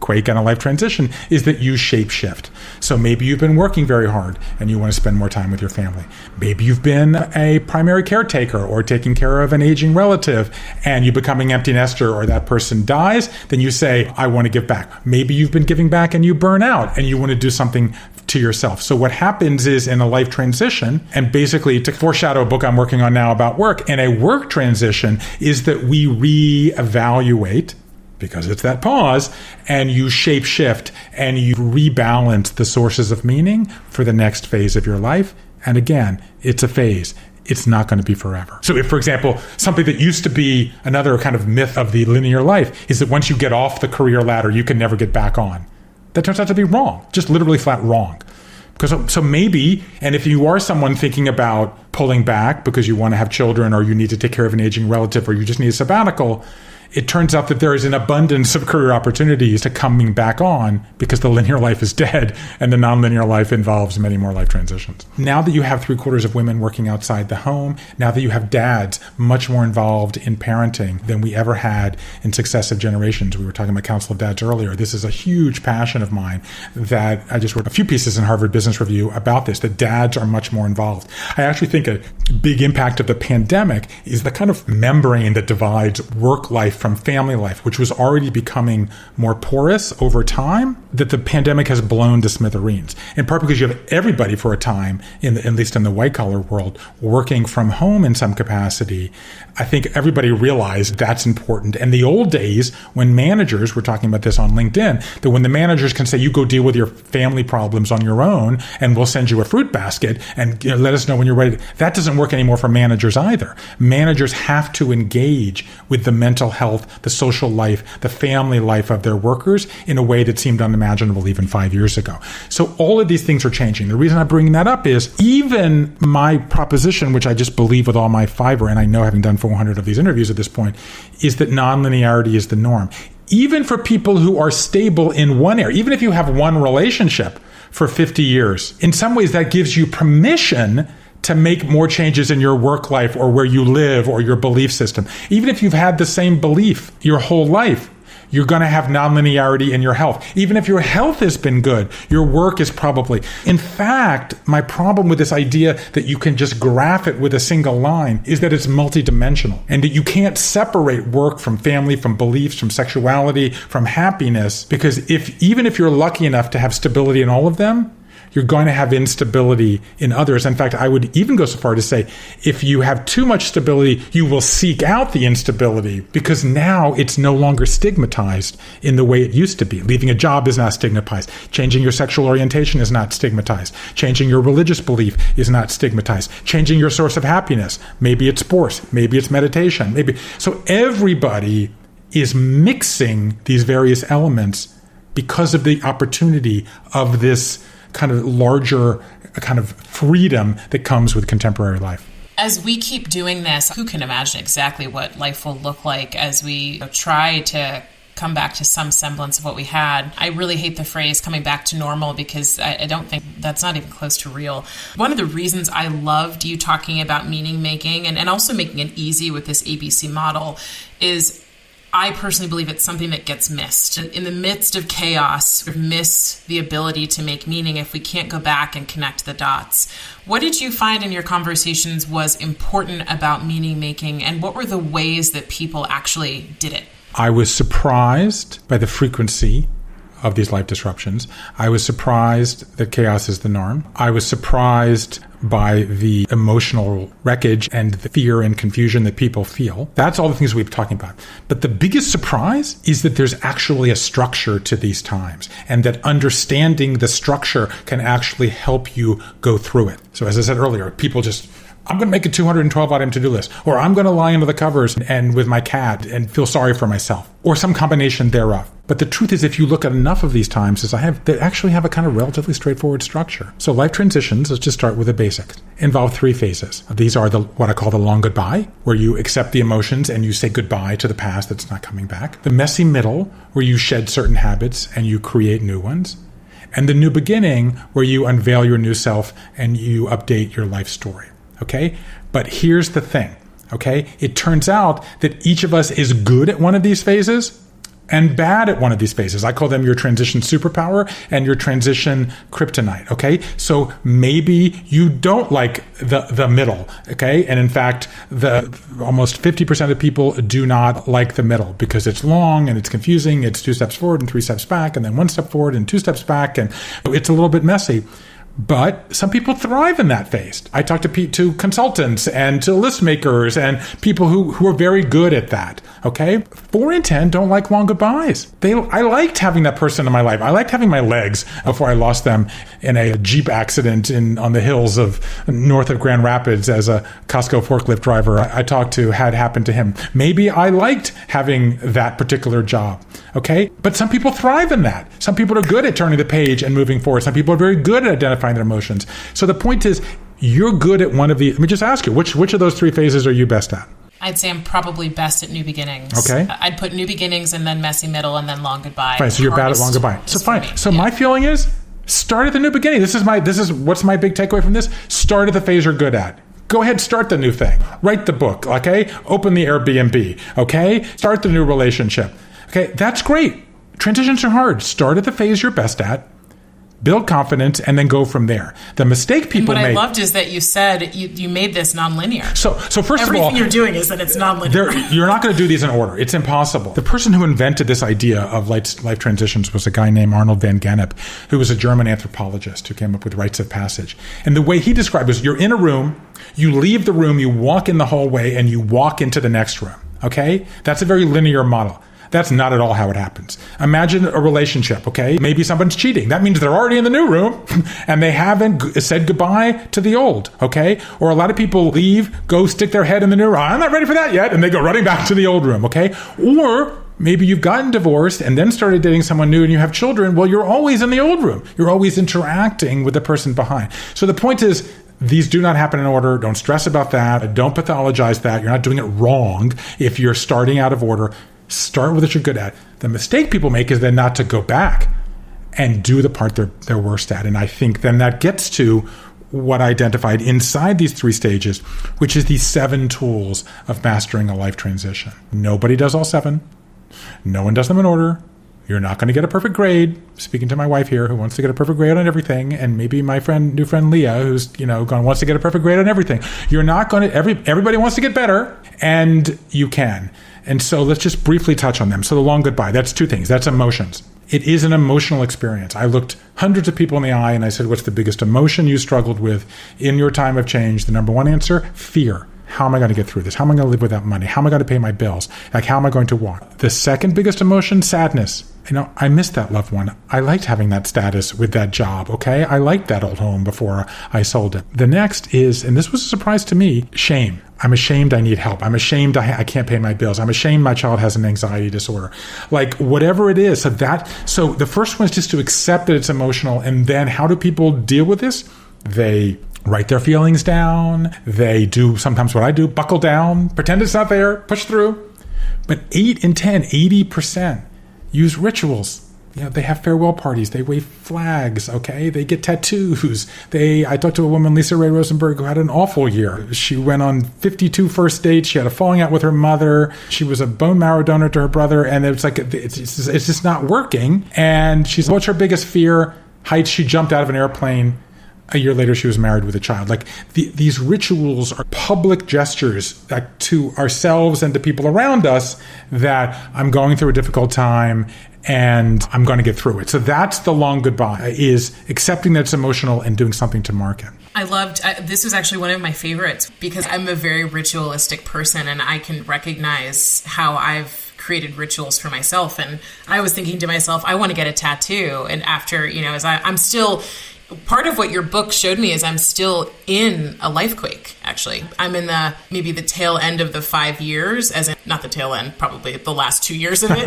quake and a life transition is that you shape shift. So maybe you've been working very hard and you want to spend more time with your family. Maybe you've been a primary caretaker or taking care of an aging relative and you become an empty nester or that person dies, then you say, I want to give back. Maybe you've been giving back and you burn out and you want to do something to yourself. So what happens is in a life transition, and basically to foreshadow a book I'm working on now about work, and a work transition is that we reevaluate because it's that pause and you shape shift and you rebalance the sources of meaning for the next phase of your life. And again, it's a phase. it's not going to be forever. So, if, for example, something that used to be another kind of myth of the linear life is that once you get off the career ladder, you can never get back on. That turns out to be wrong, just literally flat wrong. Because um, so maybe, and if you are someone thinking about pulling back because you want to have children or you need to take care of an aging relative or you just need a sabbatical, it turns out that there is an abundance of career opportunities to coming back on because the linear life is dead and the nonlinear life involves many more life transitions. Now that you have three quarters of women working outside the home, now that you have dads much more involved in parenting than we ever had in successive generations, we were talking about Council of Dads earlier. This is a huge passion of mine that I just wrote a few pieces in Harvard Business Review about this, that dads are much more involved. I actually think a big impact of the pandemic is the kind of membrane that divides work life from family life, which was already becoming more porous over time, that the pandemic has blown to smithereens. In part because you have everybody for a time, in the, at least in the white collar world, working from home in some capacity. I think everybody realized that's important. And the old days when managers, we're talking about this on LinkedIn, that when the managers can say, you go deal with your family problems on your own and we'll send you a fruit basket and you know, let us know when you're ready. That doesn't work anymore for managers either. Managers have to engage with the mental health, the social life, the family life of their workers in a way that seemed unimaginable even five years ago. So all of these things are changing. The reason I'm bringing that up is even my proposition, which I just believe with all my fiber, and I know having done 400 of these interviews at this point, is that nonlinearity is the norm. Even for people who are stable in one area, even if you have one relationship for 50 years, in some ways that gives you permission to make more changes in your work life or where you live or your belief system. Even if you've had the same belief your whole life, you're going to have nonlinearity in your health. Even if your health has been good, your work is probably. In fact, my problem with this idea that you can just graph it with a single line is that it's multidimensional and that you can't separate work from family, from beliefs, from sexuality, from happiness. Because if, even if you're lucky enough to have stability in all of them, you're going to have instability in others. In fact, I would even go so far to say if you have too much stability, you will seek out the instability because now it's no longer stigmatized in the way it used to be. Leaving a job is not stigmatized. Changing your sexual orientation is not stigmatized. Changing your religious belief is not stigmatized. Changing your source of happiness. Maybe it's sports. Maybe it's meditation. Maybe. So everybody is mixing these various elements because of the opportunity of this kind of larger kind of freedom that comes with contemporary life. As we keep doing this, who can imagine exactly what life will look like as we try to come back to some semblance of what we had. I really hate the phrase coming back to normal because I, I, don't think that's not even close to real. One of the reasons I loved you talking about meaning making and, and also making it easy with this ABC model is I personally believe it's something that gets missed. In the midst of chaos, we miss the ability to make meaning if we can't go back and connect the dots. What did you find in your conversations was important about meaning making, and what were the ways that people actually did it? I was surprised by the frequency of these life disruptions. I was surprised that chaos is the norm. I was surprised by the emotional wreckage and the fear and confusion that people feel. That's all the things we've been talking about. But the biggest surprise is that there's actually a structure to these times and that understanding the structure can actually help you go through it. So as I said earlier, people just I'm going to make a 212 item to do list, or I'm going to lie under the covers and with my cat and feel sorry for myself, or some combination thereof. But the truth is, if you look at enough of these times, as I have, they actually have a kind of relatively straightforward structure. So life transitions, let's just start with the basics, involve three phases. These are the what I call the long goodbye, where you accept the emotions and you say goodbye to the past that's not coming back. The messy middle, where you shed certain habits and you create new ones. And the new beginning, where you unveil your new self and you update your life story. Okay. But here's the thing. Okay. It turns out that each of us is good at one of these phases and bad at one of these phases. I call them your transition superpower and your transition kryptonite. Okay. So maybe you don't like the, the middle. Okay. And in fact, the almost 50% of people do not like the middle because it's long and it's confusing. It's two steps forward and three steps back and then one step forward and two steps back. And it's a little bit messy. But some people thrive in that phase. I talk to to consultants and to list makers and people who, who are very good at that. Okay, four in ten don't like long goodbyes. They I liked having that person in my life. I liked having my legs before I lost them in a jeep accident in on the hills of north of Grand Rapids as a Costco forklift driver. I, I talked to had happened to him. Maybe I liked having that particular job. Okay, but some people thrive in that. Some people are good at turning the page and moving forward. Some people are very good at identifying their emotions. So the point is, you're good at one of the. Let me just ask you, which which of those three phases are you best at? I'd say I'm probably best at new beginnings. Okay. I'd put new beginnings and then messy middle and then long goodbye. Fine. So you're bad at long goodbye. So fine. So yeah. my feeling is start at the new beginning. This is my this is what's my big takeaway from this? Start at the phase you're good at. Go ahead, start the new thing. Write the book, okay? Open the Airbnb, okay? Start the new relationship. Okay, that's great. Transitions are hard. Start at the phase you're best at build confidence, and then go from there. The mistake people what make. What I loved is that you said you, you made this nonlinear. So, so first Everything of all, everything you're doing is that it's nonlinear. you're not going to do these in order. It's impossible. The person who invented this idea of life, life transitions was a guy named Arnold van Gennep, who was a German anthropologist who came up with rites of passage. And the way he described it was you're in a room, you leave the room, you walk in the hallway, and you walk into the next room. Okay? That's a very linear model. That's not at all how it happens. Imagine a relationship, okay? Maybe someone's cheating. That means they're already in the new room and they haven't said goodbye to the old, okay? Or a lot of people leave, go stick their head in the new room. I'm not ready for that yet. And they go running back to the old room, okay? Or maybe you've gotten divorced and then started dating someone new and you have children. Well, you're always in the old room. You're always interacting with the person behind. So the point is, these do not happen in order. Don't stress about that. Don't pathologize that. You're not doing it wrong if you're starting out of order. Start with what you're good at. The mistake people make is then not to go back and do the part they're they're worst at. And I think then that gets to what I identified inside these three stages, which is these seven tools of mastering a life transition. Nobody does all seven. No one does them in order. You're not going to get a perfect grade. Speaking to my wife here, who wants to get a perfect grade on everything, and maybe my friend, new friend Leah, who's you know going wants to get a perfect grade on everything. You're not going to. Every everybody wants to get better, and you can. And so let's just briefly touch on them. So the long goodbye, that's two things. That's emotions. It is an emotional experience. I looked hundreds of people in the eye and I said, What's the biggest emotion you struggled with in your time of change? The number one answer fear. How am I going to get through this? How am I going to live without money? How am I going to pay my bills? Like, how am I going to walk? The second biggest emotion, sadness. You know, I missed that loved one. I liked having that status with that job. Okay. I liked that old home before I sold it. The next is, and this was a surprise to me, shame. I'm ashamed I need help. I'm ashamed I, I, can't pay my bills. I'm ashamed my child has an anxiety disorder. Like whatever it is. So that, so the first one is just to accept that it's emotional. And then how do people deal with this? They write their feelings down. They do sometimes what I do, buckle down, pretend it's not there, push through. But 8 in 10, 80% use rituals you know, they have farewell parties. They wave flags. Okay, they get tattoos. They. I talked to a woman, Lisa Ray Rosenberg, who had an awful year. She went on 52 first dates. She had a falling out with her mother. She was a bone marrow donor to her brother, and it's like it's, it's, it's just not working. And she's what's her biggest fear? Heights. She jumped out of an airplane a year later she was married with a child like the, these rituals are public gestures like, to ourselves and to people around us that i'm going through a difficult time and I'm going to get through it. So that's the long goodbye is accepting that it's emotional and doing something to mark it. I loved this was actually one of my favorites because I'm a very ritualistic person and I can recognize how I've created rituals for myself and I was thinking to myself I want to get a tattoo and after you know as I, I'm still part of what your book showed me is I'm still in a life quake. Actually, I'm in the maybe the tail end of the five years, as in not the tail end, probably the last two years of it,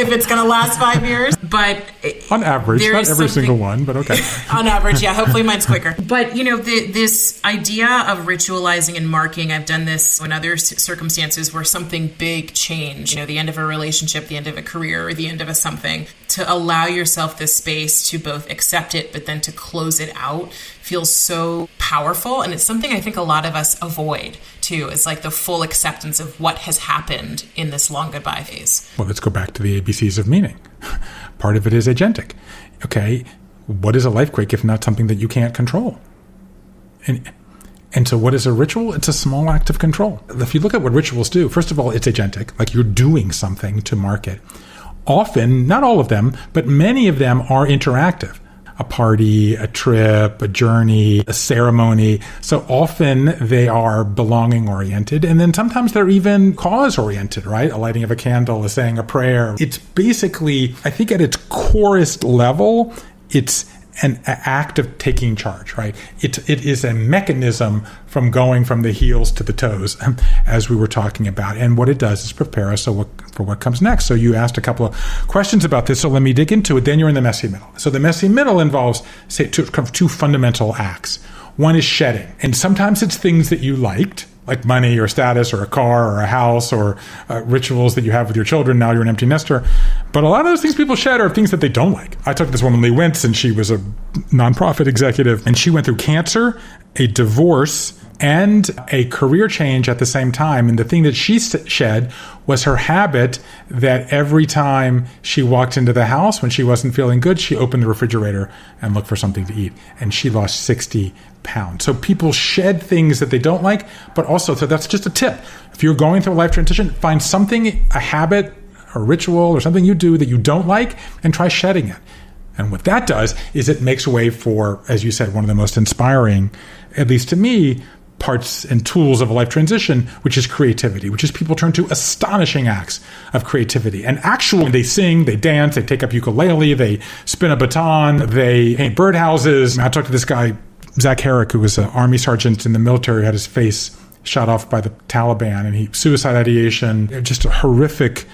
if it's going to last five years. But on average, not every single one, but okay. on average, yeah. Hopefully, mine's quicker. But you know, the, this idea of ritualizing and marking, I've done this in other circumstances where something big changed. You know, the end of a relationship, the end of a career, or the end of a something. To allow yourself this space to both accept it, but then to close it out feels so powerful. And it's something I think a lot of us avoid too. It's like the full acceptance of what has happened in this long goodbye phase. Well, let's go back to the ABCs of meaning. Part of it is agentic. Okay, what is a life quake if not something that you can't control? And and so, what is a ritual? It's a small act of control. If you look at what rituals do, first of all, it's agentic, like you're doing something to mark it. Often, not all of them, but many of them are interactive. a party, a trip, a journey, a ceremony. So often they are belonging oriented. And then sometimes they're even cause oriented, right? A lighting of a candle, a saying a prayer. It's basically, I think at its corest level, it's an act of taking charge, right? It, it is a mechanism from going from the heels to the toes, as we were talking about. And what it does is prepare us for what comes next. So you asked a couple of questions about this, so let me dig into it. Then you're in the messy middle. So the messy middle involves, say, two, two fundamental acts. One is shedding, and sometimes it's things that you liked, like money or status or a car or a house or uh, rituals that you have with your children. Now you're an empty nester. But a lot of those things people shed are things that they don't like. I talked to this woman, Lee Wintz, and she was a nonprofit executive, and she went through cancer, a divorce, and a career change at the same time. And the thing that she shed was her habit that every time she walked into the house when she wasn't feeling good, she opened the refrigerator and looked for something to eat. And she lost 60 pounds. So people shed things that they don't like, but also, so that's just a tip. If you're going through a life transition, find something, a habit, a ritual, or something you do that you don't like, and try shedding it. And what that does is it makes way for, as you said, one of the most inspiring, at least to me, parts and tools of a life transition, which is creativity, which is people turn to astonishing acts of creativity. And actually, they sing, they dance, they take up ukulele, they spin a baton, they paint birdhouses. I talked to this guy Zach Herrick, who was an army sergeant in the military, had his face shot off by the Taliban, and he suicide ideation, just a horrific.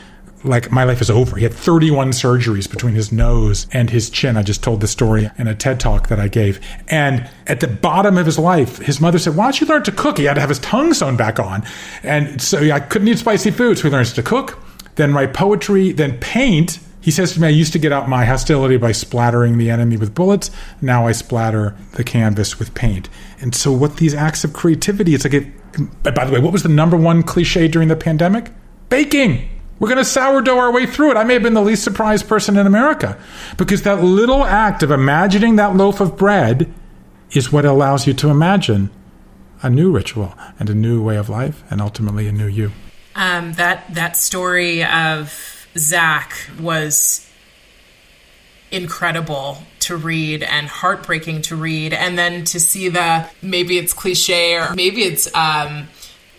Like my life is over. He had 31 surgeries between his nose and his chin. I just told the story in a TED talk that I gave. And at the bottom of his life, his mother said, "Why don't you learn to cook?" He had to have his tongue sewn back on, and so I couldn't eat spicy food. So he learns to cook, then write poetry, then paint he says to me, I used to get out my hostility by splattering the enemy with bullets. Now I splatter the canvas with paint. And so, what these acts of creativity, it's like, it, by the way, what was the number one cliche during the pandemic? Baking. We're going to sourdough our way through it. I may have been the least surprised person in America because that little act of imagining that loaf of bread is what allows you to imagine a new ritual and a new way of life and ultimately a new you. Um, that that story of Zach was incredible to read and heartbreaking to read and then to see the maybe it's cliche or maybe it's um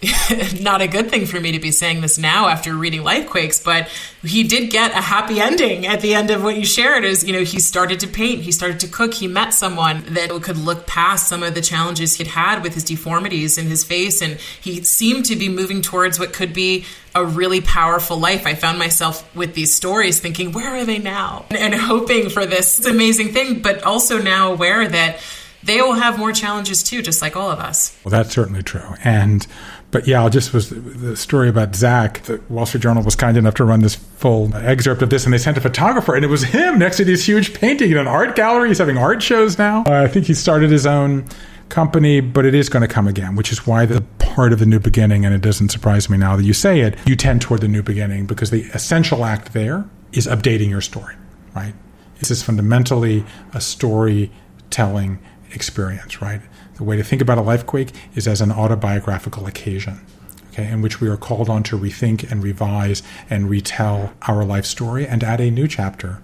not a good thing for me to be saying this now after reading Lifequakes, but he did get a happy ending at the end of what you shared. Is you know he started to paint, he started to cook, he met someone that could look past some of the challenges he'd had with his deformities in his face, and he seemed to be moving towards what could be a really powerful life. I found myself with these stories thinking, where are they now? And hoping for this amazing thing, but also now aware that they will have more challenges too, just like all of us. Well, that's certainly true. And but yeah, I'll just was the story about Zach. The Wall Street Journal was kind enough to run this full excerpt of this, and they sent a photographer, and it was him next to this huge painting in an art gallery. He's having art shows now. Uh, I think he started his own company, but it is going to come again, which is why the part of the new beginning, and it doesn't surprise me now that you say it, you tend toward the new beginning because the essential act there is updating your story, right? This is fundamentally a storytelling experience, right? The way to think about a lifequake is as an autobiographical occasion. Okay, in which we are called on to rethink and revise and retell our life story and add a new chapter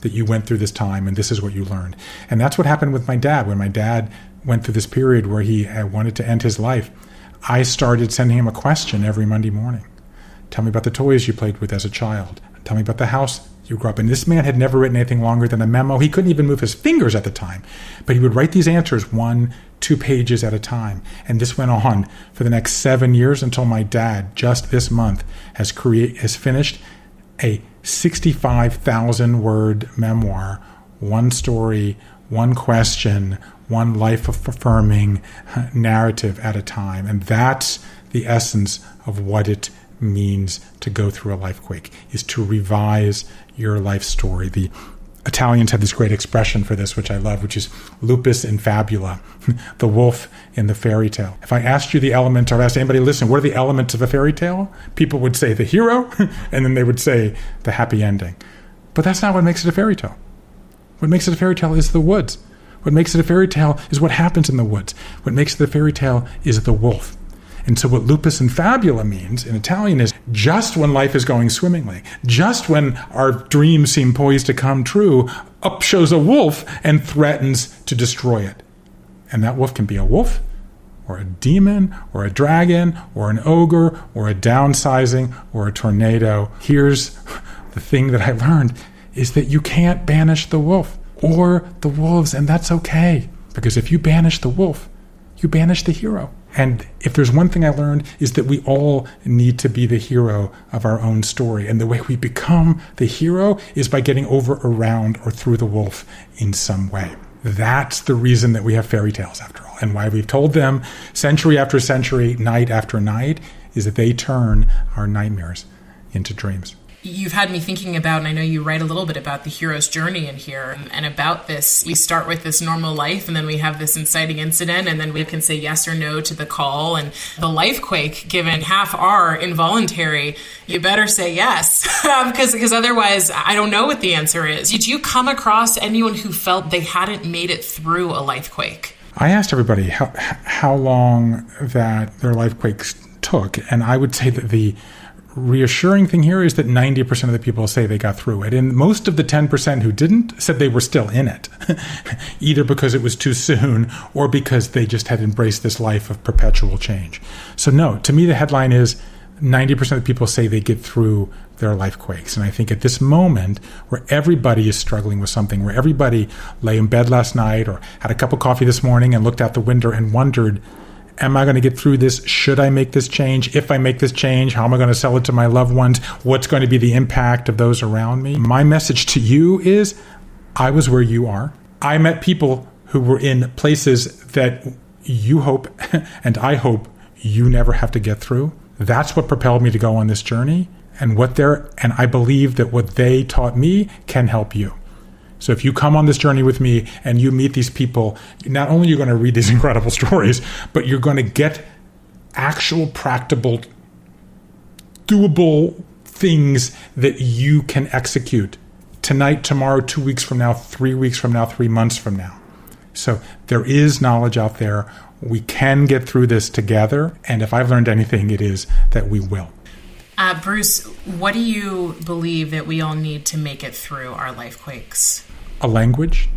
that you went through this time and this is what you learned. And that's what happened with my dad. When my dad went through this period where he uh, wanted to end his life, I started sending him a question every Monday morning. Tell me about the toys you played with as a child. Tell me about the house you grew up in. This man had never written anything longer than a memo. He couldn't even move his fingers at the time. But he would write these answers one, two pages at a time. And this went on for the next seven years until my dad, just this month, has create has finished a 65,000 word memoir, one story, one question, one life affirming narrative at a time. And that's the essence of what it means to go through a life quake is to revise your life story. The Italians have this great expression for this, which I love, which is lupus in fabula, the wolf in the fairy tale. If I asked you the elements, or asked anybody, listen, what are the elements of a fairy tale? People would say the hero, and then they would say the happy ending. But that's not what makes it a fairy tale. What makes it a fairy tale is the woods. What makes it a fairy tale is what happens in the woods. What makes it a fairy tale is the wolf. And so, what lupus in fabula means in Italian is just when life is going swimmingly, just when our dreams seem poised to come true, up shows a wolf and threatens to destroy it. And that wolf can be a wolf, or a demon, or a dragon, or an ogre, or a downsizing, or a tornado. Here's the thing that I learned is that you can't banish the wolf or the wolves, and that's okay. Because if you banish the wolf, you banish the hero. And if there's one thing I learned is that we all need to be the hero of our own story. And the way we become the hero is by getting over, around, or through the wolf in some way. That's the reason that we have fairy tales, after all, and why we've told them century after century, night after night, is that they turn our nightmares into dreams you've had me thinking about, and I know you write a little bit about the hero's journey in here um, and about this. We start with this normal life, and then we have this inciting incident, and then we can say yes or no to the call. And the life quake, given half are involuntary, you better say yes, um, because because otherwise, I don't know what the answer is. Did you come across anyone who felt they hadn't made it through a life quake? I asked everybody how how long that their life quakes took, and I would say that the reassuring thing here is that 90% of the people say they got through it. And most of the 10% who didn't said they were still in it, either because it was too soon or because they just had embraced this life of perpetual change. So, no, to me, the headline is 90% of people say they get through their life quakes. And I think at this moment where everybody is struggling with something, where everybody lay in bed last night or had a cup of coffee this morning and looked out the window and wondered, Am I going to get through this? Should I make this change? If I make this change, how am I going to sell it to my loved ones? What's going to be the impact of those around me? My message to you is I was where you are. I met people who were in places that you hope and I hope you never have to get through. That's what propelled me to go on this journey. And what they're, and I believe that what they taught me can help you. So if you come on this journey with me and you meet these people, not only you're you going to read these incredible stories, but you're going to get actual practical doable things that you can execute tonight, tomorrow, 2 weeks from now, 3 weeks from now, 3 months from now. So there is knowledge out there. We can get through this together, and if I've learned anything, it is that we will. Uh, Bruce, what do you believe that we all need to make it through our life quakes? a language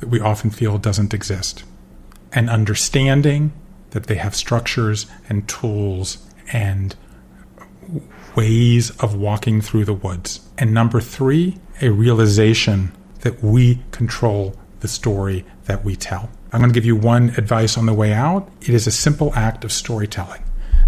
that we often feel doesn't exist, an understanding that they have structures and tools and ways of walking through the woods. And number three, a realization that we control the story that we tell. I'm going to give you one advice on the way out. It is a simple act of storytelling.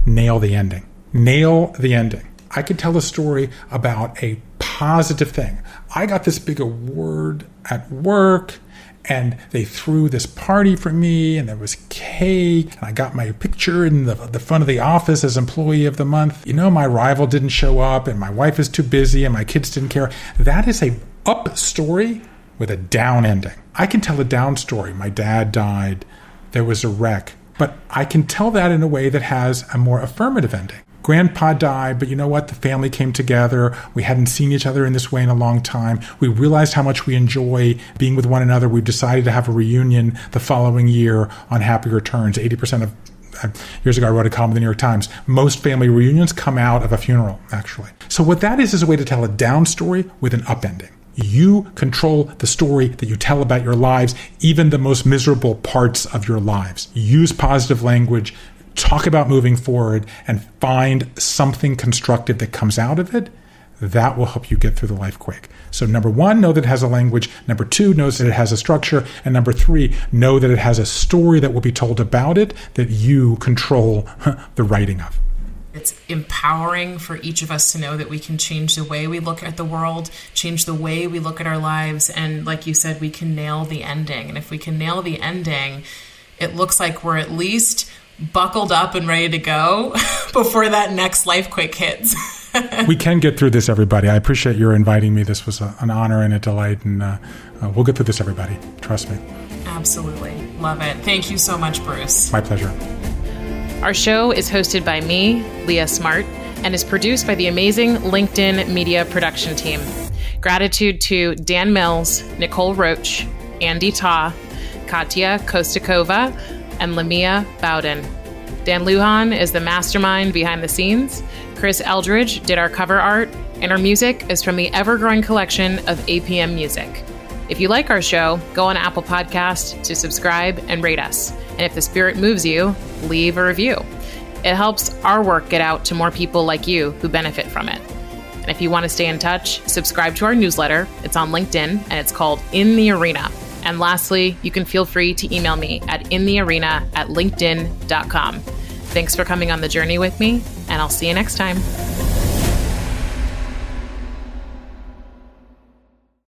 Nail the ending. Nail the ending. I could tell a story about a positive thing. I got this big award at work and they threw this party for me and there was cake and i got my picture in the, the front of the office as employee of the month. You know my rival didn't show up and my wife is too busy and my kids didn't care. That is a up story with a down ending. I can tell a down story. My dad died. There was a wreck. But i can tell that in a way that has a more affirmative ending Grandpa died, but you know what? The family came together. We hadn't seen each other in this way in a long time. We realized how much we enjoy being with one another. We've decided to have a reunion the following year on Happy Returns. 80% of uh, years ago, I wrote a column in the New York Times. Most family reunions come out of a funeral, actually. So, what that is, is a way to tell a down story with an up ending. You control the story that you tell about your lives, even the most miserable parts of your lives. Use positive language, talk about moving forward and find something constructive that comes out of it, that will help you get through the life quick. So, number one, know that it has a language. Number two, knows that it has a structure. And number three, know that it has a story that will be told about it that you control the writing of. It's empowering for each of us to know that we can change the way we look at the world, change the way we look at our lives. And like you said, we can nail the ending. And if we can nail the ending, it looks like we're at least buckled up and ready to go before that next life quake hits. we can get through this, everybody. I appreciate your inviting me. This was a, an honor and a delight, and uh, uh, we'll get through this, everybody. Trust me. Absolutely. Love it. Thank you so much, Bruce. My pleasure. Our show is hosted by me, Leah Smart, and is produced by the amazing LinkedIn media production team. Gratitude to Dan Mills, Nicole Roach, Andy Ta, Katya Kostakova, and Lamia Bowden. Dan Lujan is the mastermind behind the scenes. Chris Eldridge did our cover art, and our music is from the ever growing collection of APM Music. If you like our show, go on Apple Podcast to subscribe and rate us. And if the spirit moves you, leave a review. It helps our work get out to more people like you who benefit from it. And if you want to stay in touch, subscribe to our newsletter. It's on LinkedIn and it's called In the Arena. And lastly, you can feel free to email me at inthearena at linkedin.com. Thanks for coming on the journey with me, and I'll see you next time.